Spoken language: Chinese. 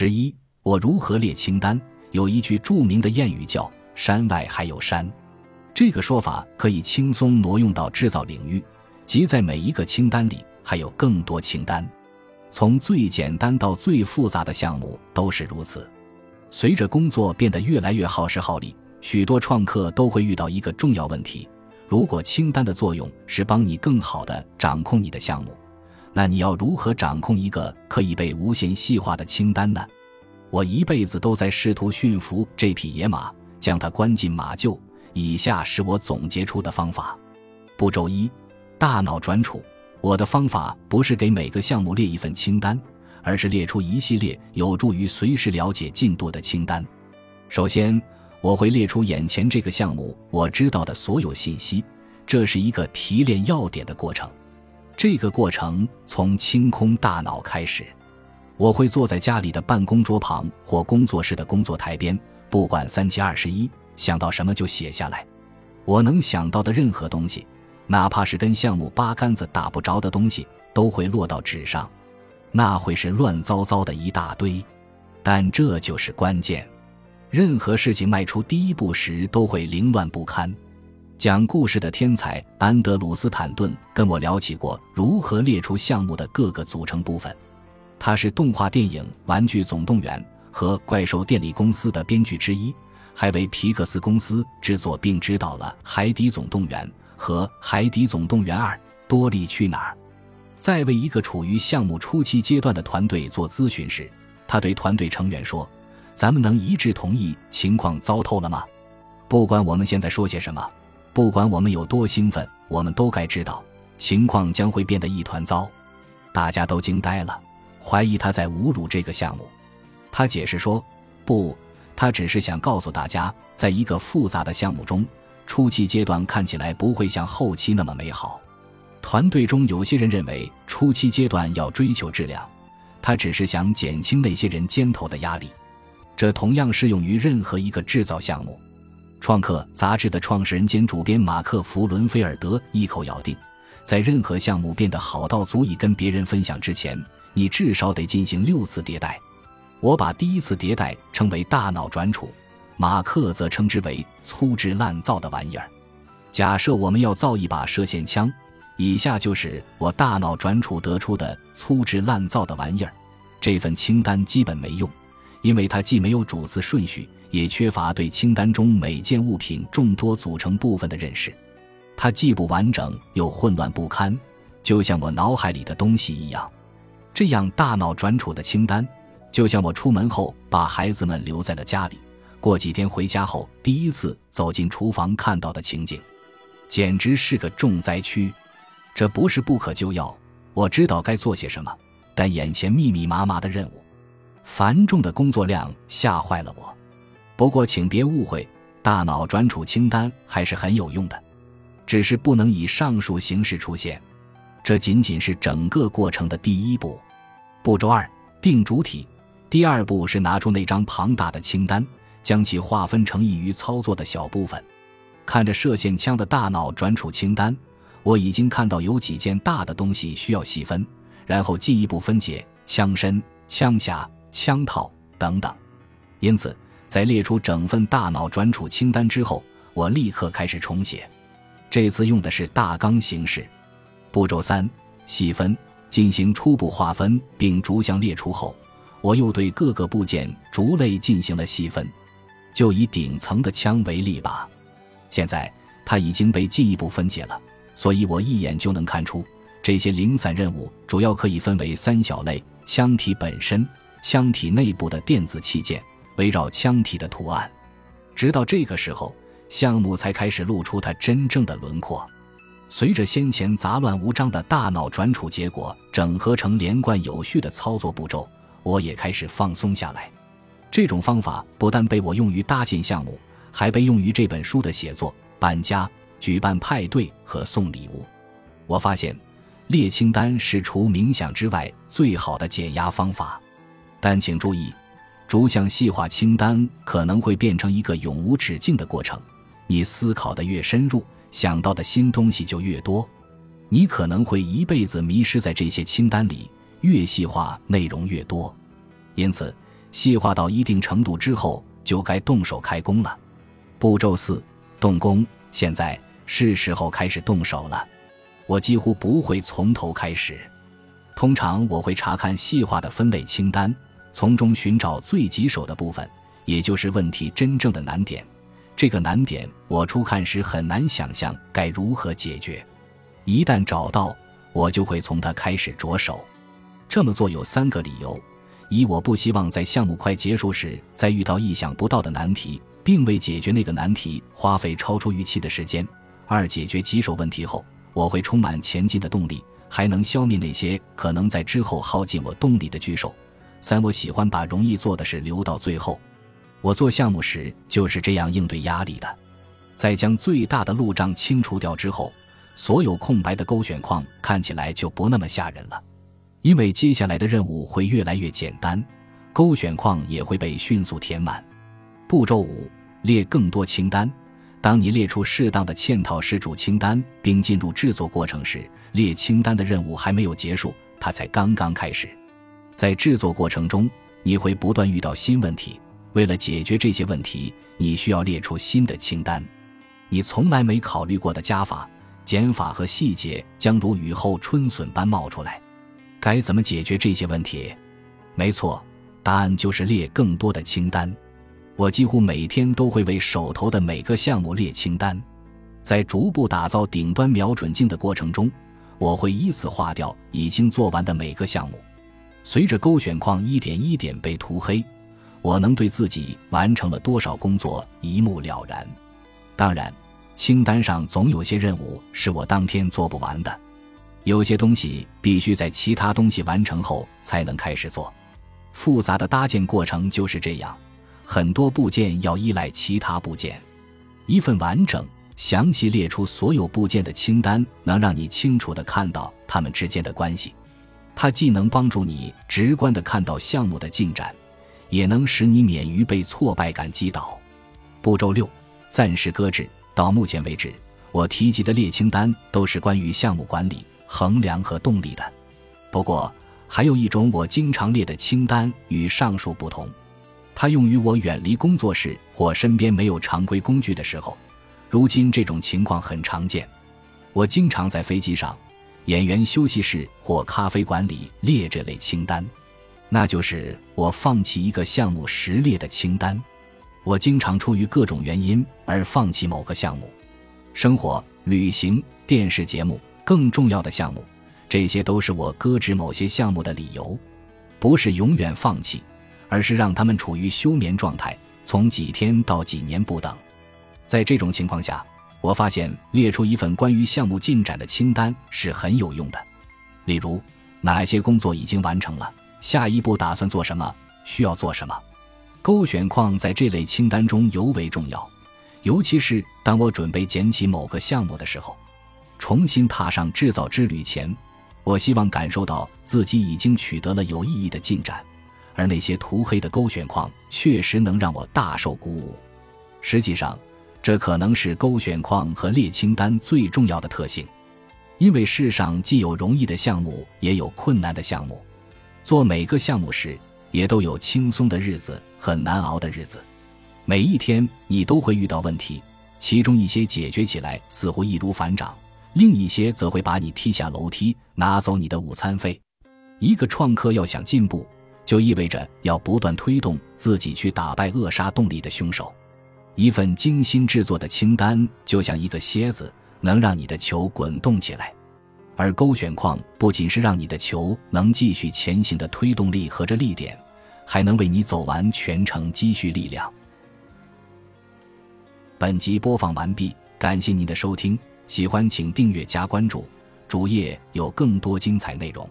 十一，我如何列清单？有一句著名的谚语叫“山外还有山”，这个说法可以轻松挪用到制造领域，即在每一个清单里还有更多清单。从最简单到最复杂的项目都是如此。随着工作变得越来越耗时耗力，许多创客都会遇到一个重要问题：如果清单的作用是帮你更好地掌控你的项目，那你要如何掌控一个可以被无限细化的清单呢？我一辈子都在试图驯服这匹野马，将它关进马厩。以下是我总结出的方法：步骤一，大脑转储。我的方法不是给每个项目列一份清单，而是列出一系列有助于随时了解进度的清单。首先，我会列出眼前这个项目我知道的所有信息，这是一个提炼要点的过程。这个过程从清空大脑开始。我会坐在家里的办公桌旁或工作室的工作台边，不管三七二十一，想到什么就写下来。我能想到的任何东西。哪怕是跟项目八竿子打不着的东西，都会落到纸上，那会是乱糟糟的一大堆。但这就是关键，任何事情迈出第一步时都会凌乱不堪。讲故事的天才安德鲁斯坦顿跟我聊起过如何列出项目的各个组成部分。他是动画电影《玩具总动员》和《怪兽电力公司》的编剧之一，还为皮克斯公司制作并指导了《海底总动员》。和《海底总动员二：多利去哪儿》在为一个处于项目初期阶段的团队做咨询时，他对团队成员说：“咱们能一致同意情况糟透了吗？不管我们现在说些什么，不管我们有多兴奋，我们都该知道情况将会变得一团糟。”大家都惊呆了，怀疑他在侮辱这个项目。他解释说：“不，他只是想告诉大家，在一个复杂的项目中。”初期阶段看起来不会像后期那么美好，团队中有些人认为初期阶段要追求质量，他只是想减轻那些人肩头的压力。这同样适用于任何一个制造项目。创客杂志的创始人兼主编马克·弗伦菲尔德一口咬定，在任何项目变得好到足以跟别人分享之前，你至少得进行六次迭代。我把第一次迭代称为大脑转储。马克则称之为粗制滥造的玩意儿。假设我们要造一把射线枪，以下就是我大脑转储得出的粗制滥造的玩意儿。这份清单基本没用，因为它既没有主次顺序，也缺乏对清单中每件物品众多组成部分的认识。它既不完整又混乱不堪，就像我脑海里的东西一样。这样大脑转储的清单，就像我出门后把孩子们留在了家里。过几天回家后，第一次走进厨房看到的情景，简直是个重灾区。这不是不可救药，我知道该做些什么，但眼前密密麻麻的任务，繁重的工作量吓坏了我。不过，请别误会，大脑转储清单还是很有用的，只是不能以上述形式出现。这仅仅是整个过程的第一步。步骤二：定主体。第二步是拿出那张庞大的清单。将其划分成易于操作的小部分。看着射线枪的大脑转储清单，我已经看到有几件大的东西需要细分，然后进一步分解枪身、枪匣、枪套等等。因此，在列出整份大脑转储清单之后，我立刻开始重写。这次用的是大纲形式。步骤三：细分。进行初步划分并逐项列出后，我又对各个部件逐类进行了细分。就以顶层的枪为例吧，现在它已经被进一步分解了，所以我一眼就能看出这些零散任务主要可以分为三小类：枪体本身、枪体内部的电子器件、围绕枪体的图案。直到这个时候，项目才开始露出它真正的轮廓。随着先前杂乱无章的大脑转储结果整合成连贯有序的操作步骤，我也开始放松下来。这种方法不但被我用于搭建项目，还被用于这本书的写作、搬家、举办派对和送礼物。我发现，列清单是除冥想之外最好的减压方法。但请注意，逐项细化清单可能会变成一个永无止境的过程。你思考的越深入，想到的新东西就越多，你可能会一辈子迷失在这些清单里。越细化，内容越多。因此。细化到一定程度之后，就该动手开工了。步骤四：动工。现在是时候开始动手了。我几乎不会从头开始，通常我会查看细化的分类清单，从中寻找最棘手的部分，也就是问题真正的难点。这个难点，我初看时很难想象该如何解决。一旦找到，我就会从它开始着手。这么做有三个理由：一，我不希望在项目快结束时再遇到意想不到的难题，并为解决那个难题花费超出预期的时间；二，解决棘手问题后，我会充满前进的动力，还能消灭那些可能在之后耗尽我动力的巨兽；三，我喜欢把容易做的事留到最后。我做项目时就是这样应对压力的，在将最大的路障清除掉之后，所有空白的勾选框看起来就不那么吓人了，因为接下来的任务会越来越简单，勾选框也会被迅速填满。步骤五：列更多清单。当你列出适当的嵌套式主清单并进入制作过程时，列清单的任务还没有结束，它才刚刚开始。在制作过程中，你会不断遇到新问题。为了解决这些问题，你需要列出新的清单。你从来没考虑过的加法、减法和细节将如雨后春笋般冒出来。该怎么解决这些问题？没错，答案就是列更多的清单。我几乎每天都会为手头的每个项目列清单。在逐步打造顶端瞄准镜的过程中，我会依次划掉已经做完的每个项目。随着勾选框一点一点被涂黑。我能对自己完成了多少工作一目了然。当然，清单上总有些任务是我当天做不完的，有些东西必须在其他东西完成后才能开始做。复杂的搭建过程就是这样，很多部件要依赖其他部件。一份完整、详细列出所有部件的清单，能让你清楚地看到它们之间的关系。它既能帮助你直观地看到项目的进展。也能使你免于被挫败感击倒。步骤六，暂时搁置。到目前为止，我提及的列清单都是关于项目管理、衡量和动力的。不过，还有一种我经常列的清单与上述不同，它用于我远离工作室或身边没有常规工具的时候。如今这种情况很常见，我经常在飞机上、演员休息室或咖啡馆里列这类清单。那就是我放弃一个项目时列的清单。我经常出于各种原因而放弃某个项目，生活、旅行、电视节目、更重要的项目，这些都是我搁置某些项目的理由。不是永远放弃，而是让他们处于休眠状态，从几天到几年不等。在这种情况下，我发现列出一份关于项目进展的清单是很有用的。例如，哪些工作已经完成了？下一步打算做什么？需要做什么？勾选框在这类清单中尤为重要，尤其是当我准备捡起某个项目的时候，重新踏上制造之旅前，我希望感受到自己已经取得了有意义的进展，而那些涂黑的勾选框确实能让我大受鼓舞。实际上，这可能是勾选框和列清单最重要的特性，因为世上既有容易的项目，也有困难的项目。做每个项目时，也都有轻松的日子和难熬的日子。每一天你都会遇到问题，其中一些解决起来似乎易如反掌，另一些则会把你踢下楼梯，拿走你的午餐费。一个创客要想进步，就意味着要不断推动自己去打败扼杀动力的凶手。一份精心制作的清单就像一个蝎子，能让你的球滚动起来。而勾选框不仅是让你的球能继续前行的推动力和着力点，还能为你走完全程积蓄力量。本集播放完毕，感谢您的收听，喜欢请订阅加关注，主页有更多精彩内容。